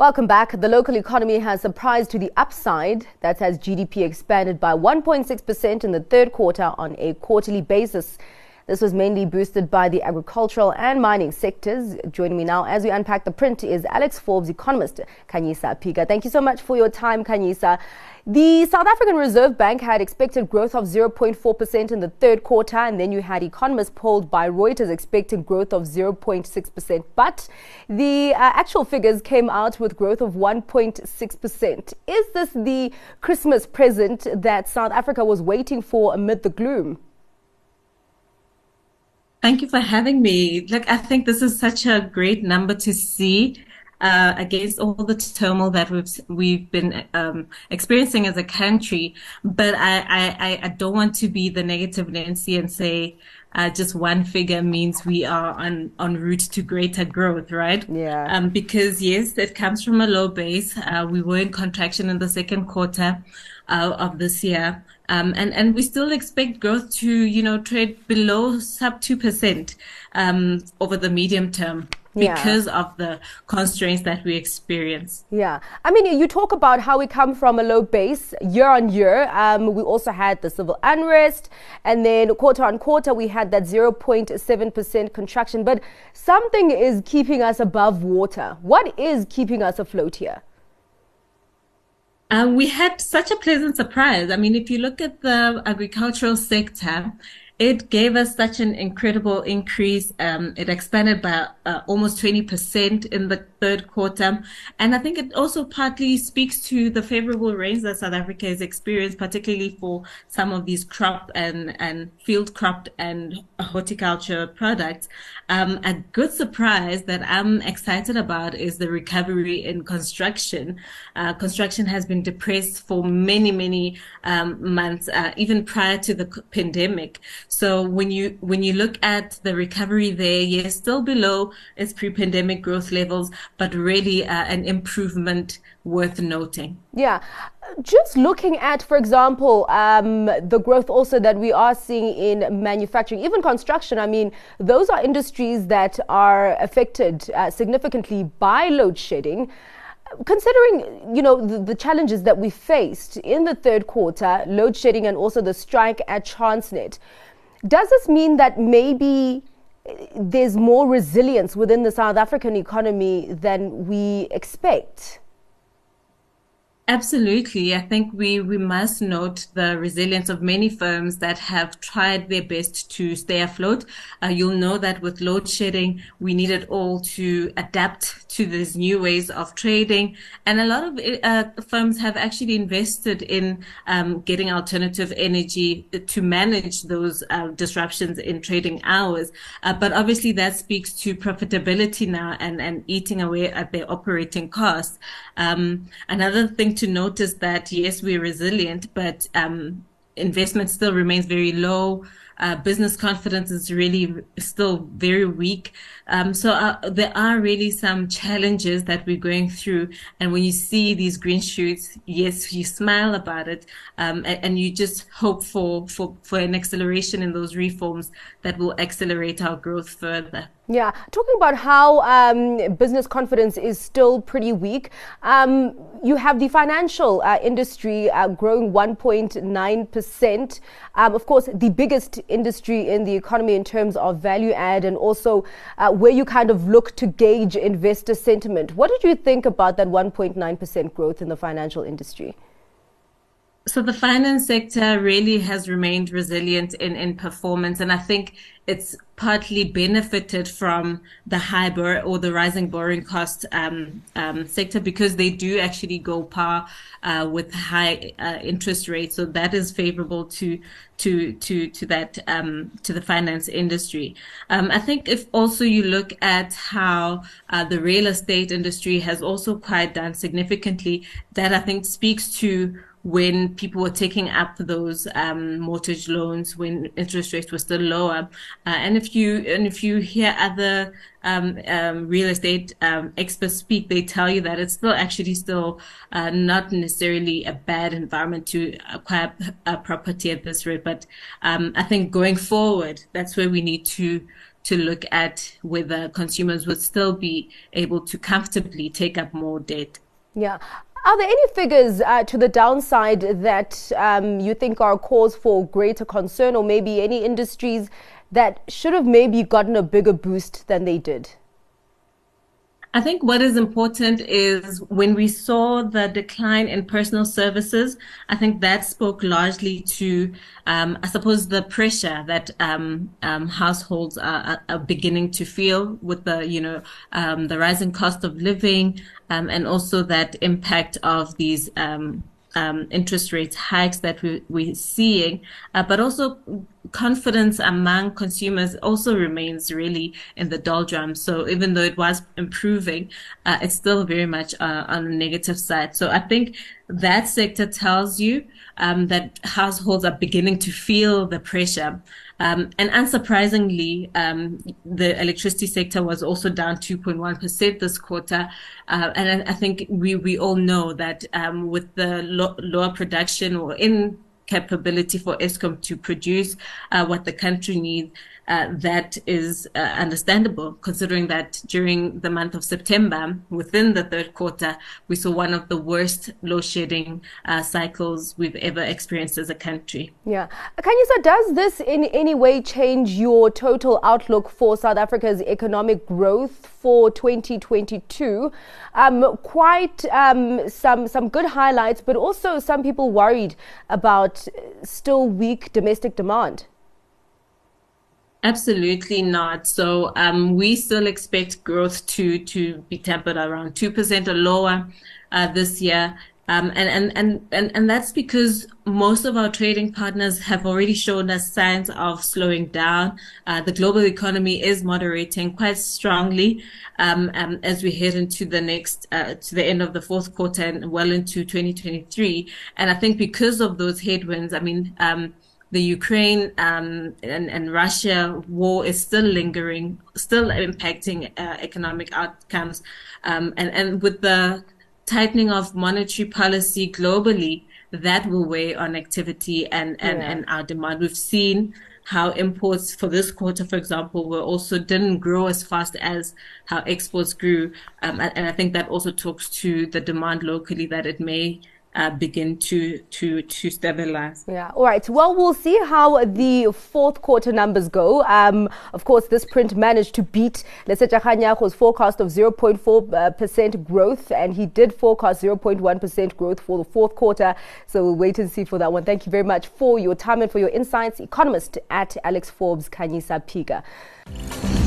Welcome back. The local economy has surprised to the upside. That's as GDP expanded by 1.6% in the third quarter on a quarterly basis. This was mainly boosted by the agricultural and mining sectors. Joining me now as we unpack the print is Alex Forbes economist Khanyisa Piga. Thank you so much for your time, Khanyisa. The South African Reserve Bank had expected growth of 0.4% in the third quarter, and then you had economists polled by Reuters expecting growth of 0.6%. But the uh, actual figures came out with growth of 1.6%. Is this the Christmas present that South Africa was waiting for amid the gloom? Thank you for having me. Look, I think this is such a great number to see uh, against all the turmoil that we've we've been um, experiencing as a country. But I, I, I don't want to be the negative Nancy and say uh, just one figure means we are on on route to greater growth, right? Yeah. Um, because yes, it comes from a low base. Uh, we were in contraction in the second quarter uh, of this year. Um, and, and we still expect growth to, you know, trade below sub 2% um, over the medium term because yeah. of the constraints that we experience. Yeah. I mean, you talk about how we come from a low base year on year. Um, we also had the civil unrest, and then quarter on quarter, we had that 0.7% contraction. But something is keeping us above water. What is keeping us afloat here? Uh, we had such a pleasant surprise. I mean, if you look at the agricultural sector, it gave us such an incredible increase. Um, it expanded by uh, almost 20% in the third quarter. And I think it also partly speaks to the favorable rains that South Africa has experienced, particularly for some of these crop and, and field crop and horticulture products. Um, a good surprise that I'm excited about is the recovery in construction. Uh, construction has been depressed for many, many um, months, uh, even prior to the pandemic. So when you when you look at the recovery there, yes, still below its pre-pandemic growth levels, but really uh, an improvement worth noting. Yeah. Just looking at, for example, um, the growth also that we are seeing in manufacturing, even construction, I mean, those are industries that are affected uh, significantly by load shedding considering you know the, the, challenges that we faced in the third quarter load shedding and also the strike at Transnet does this mean that maybe there's more resilience within the South African economy than we expect? Absolutely. I think we, we must note the resilience of many firms that have tried their best to stay afloat. Uh, you'll know that with load shedding, we needed all to adapt to these new ways of trading. And a lot of uh, firms have actually invested in um, getting alternative energy to manage those uh, disruptions in trading hours. Uh, but obviously that speaks to profitability now and, and eating away at their operating costs. Um, another thing to notice that yes, we're resilient, but um, investment still remains very low. Uh, business confidence is really still very weak. Um, so uh, there are really some challenges that we're going through. And when you see these green shoots, yes, you smile about it, um, and, and, you just hope for, for for an acceleration in those reforms that will accelerate our growth further. Yeah, talking about how um, business confidence is still pretty weak. Um, you have the financial uh, industry uh, growing 1.9%. Um, of course, the biggest industry in the economy in terms of value add and also uh, where you kind of look to gauge investor sentiment. What did you think about that 1.9% growth in the financial industry? So the finance sector really has remained resilient in, in performance. And I think it's partly benefited from the high bor- or the rising borrowing cost um, um, sector because they do actually go par uh, with high uh, interest rates. So that is favorable to to to to that um, to the finance industry. Um, I think if also you look at how uh, the real estate industry has also quite done significantly, that I think speaks to when people were taking up those um, mortgage loans when interest rates were still lower. Uh, and if you and if you hear other um, um, real estate um, experts speak, they tell you that it's still actually still uh, not necessarily a bad environment to acquire a property at this rate. But um, I think going forward, that's where we need to to look at whether consumers would still be able to comfortably take up more debt. Yeah. Are there any figures uh, to the downside that um, you think are a cause for greater concern, or maybe any industries that should have maybe gotten a bigger boost than they did? I think what is important is when we saw the decline in personal services, I think that spoke largely to, um, I suppose, the pressure that um, um, households are, are, beginning to feel with the, you know, um, the rising cost of living, um, and also that impact of these um, interest rate hikes that we, we're seeing, uh, but also confidence among consumers also remains really in the doldrums. So even though it was improving, uh, it's still very much uh, on the negative side. So I think that sector tells you um, that households are beginning to feel the pressure. Um, and unsurprisingly, um, the electricity sector was also down 2.1% this quarter. Uh, and I, I, think we, we all know that um, with the lo- lower production or incapability for Eskom to produce uh, what the country needs, uh, that is uh, understandable considering that during the month of September, within the third quarter, we saw one of the worst load shedding uh, cycles we've ever experienced as a country. Yeah. Khanyisa, does this in any way change your total outlook for South Africa's economic growth for 2022? Um, quite um, some, some good highlights, but also some people worried about still weak domestic demand. Absolutely not. So um, we still expect growth to to be tempered around two percent or lower uh, this year. Um, and, and, and, and, and that's because most of our trading partners have already shown us signs of slowing down. Uh, the global economy is moderating quite strongly um, um, as we head into the next, uh, to the end of the fourth quarter and well into 2023. And I think because of those headwinds, I mean, um, the Ukraine um, and, and, Russia war is still lingering, still impacting uh, economic outcomes. Um, and, and with the tightening of monetary policy globally, that will weigh on activity and, and, yeah. and our demand. We've seen how imports for this quarter, for example, were also didn't grow as fast as how exports grew. Um, and, and I think that also talks to the demand locally that it may uh, begin to to to stabilize. Yeah. All right. Well, we'll see how the fourth quarter numbers go. Um, of course, this print managed to beat Lesetja Kganyago's forecast of 0.4 uh, percent growth, and he did forecast 0.1 percent growth for the fourth quarter. So we'll wait and see for that one. Thank you very much for your time and for your insights. Economist at Alex Forbes Khanyisa Phika.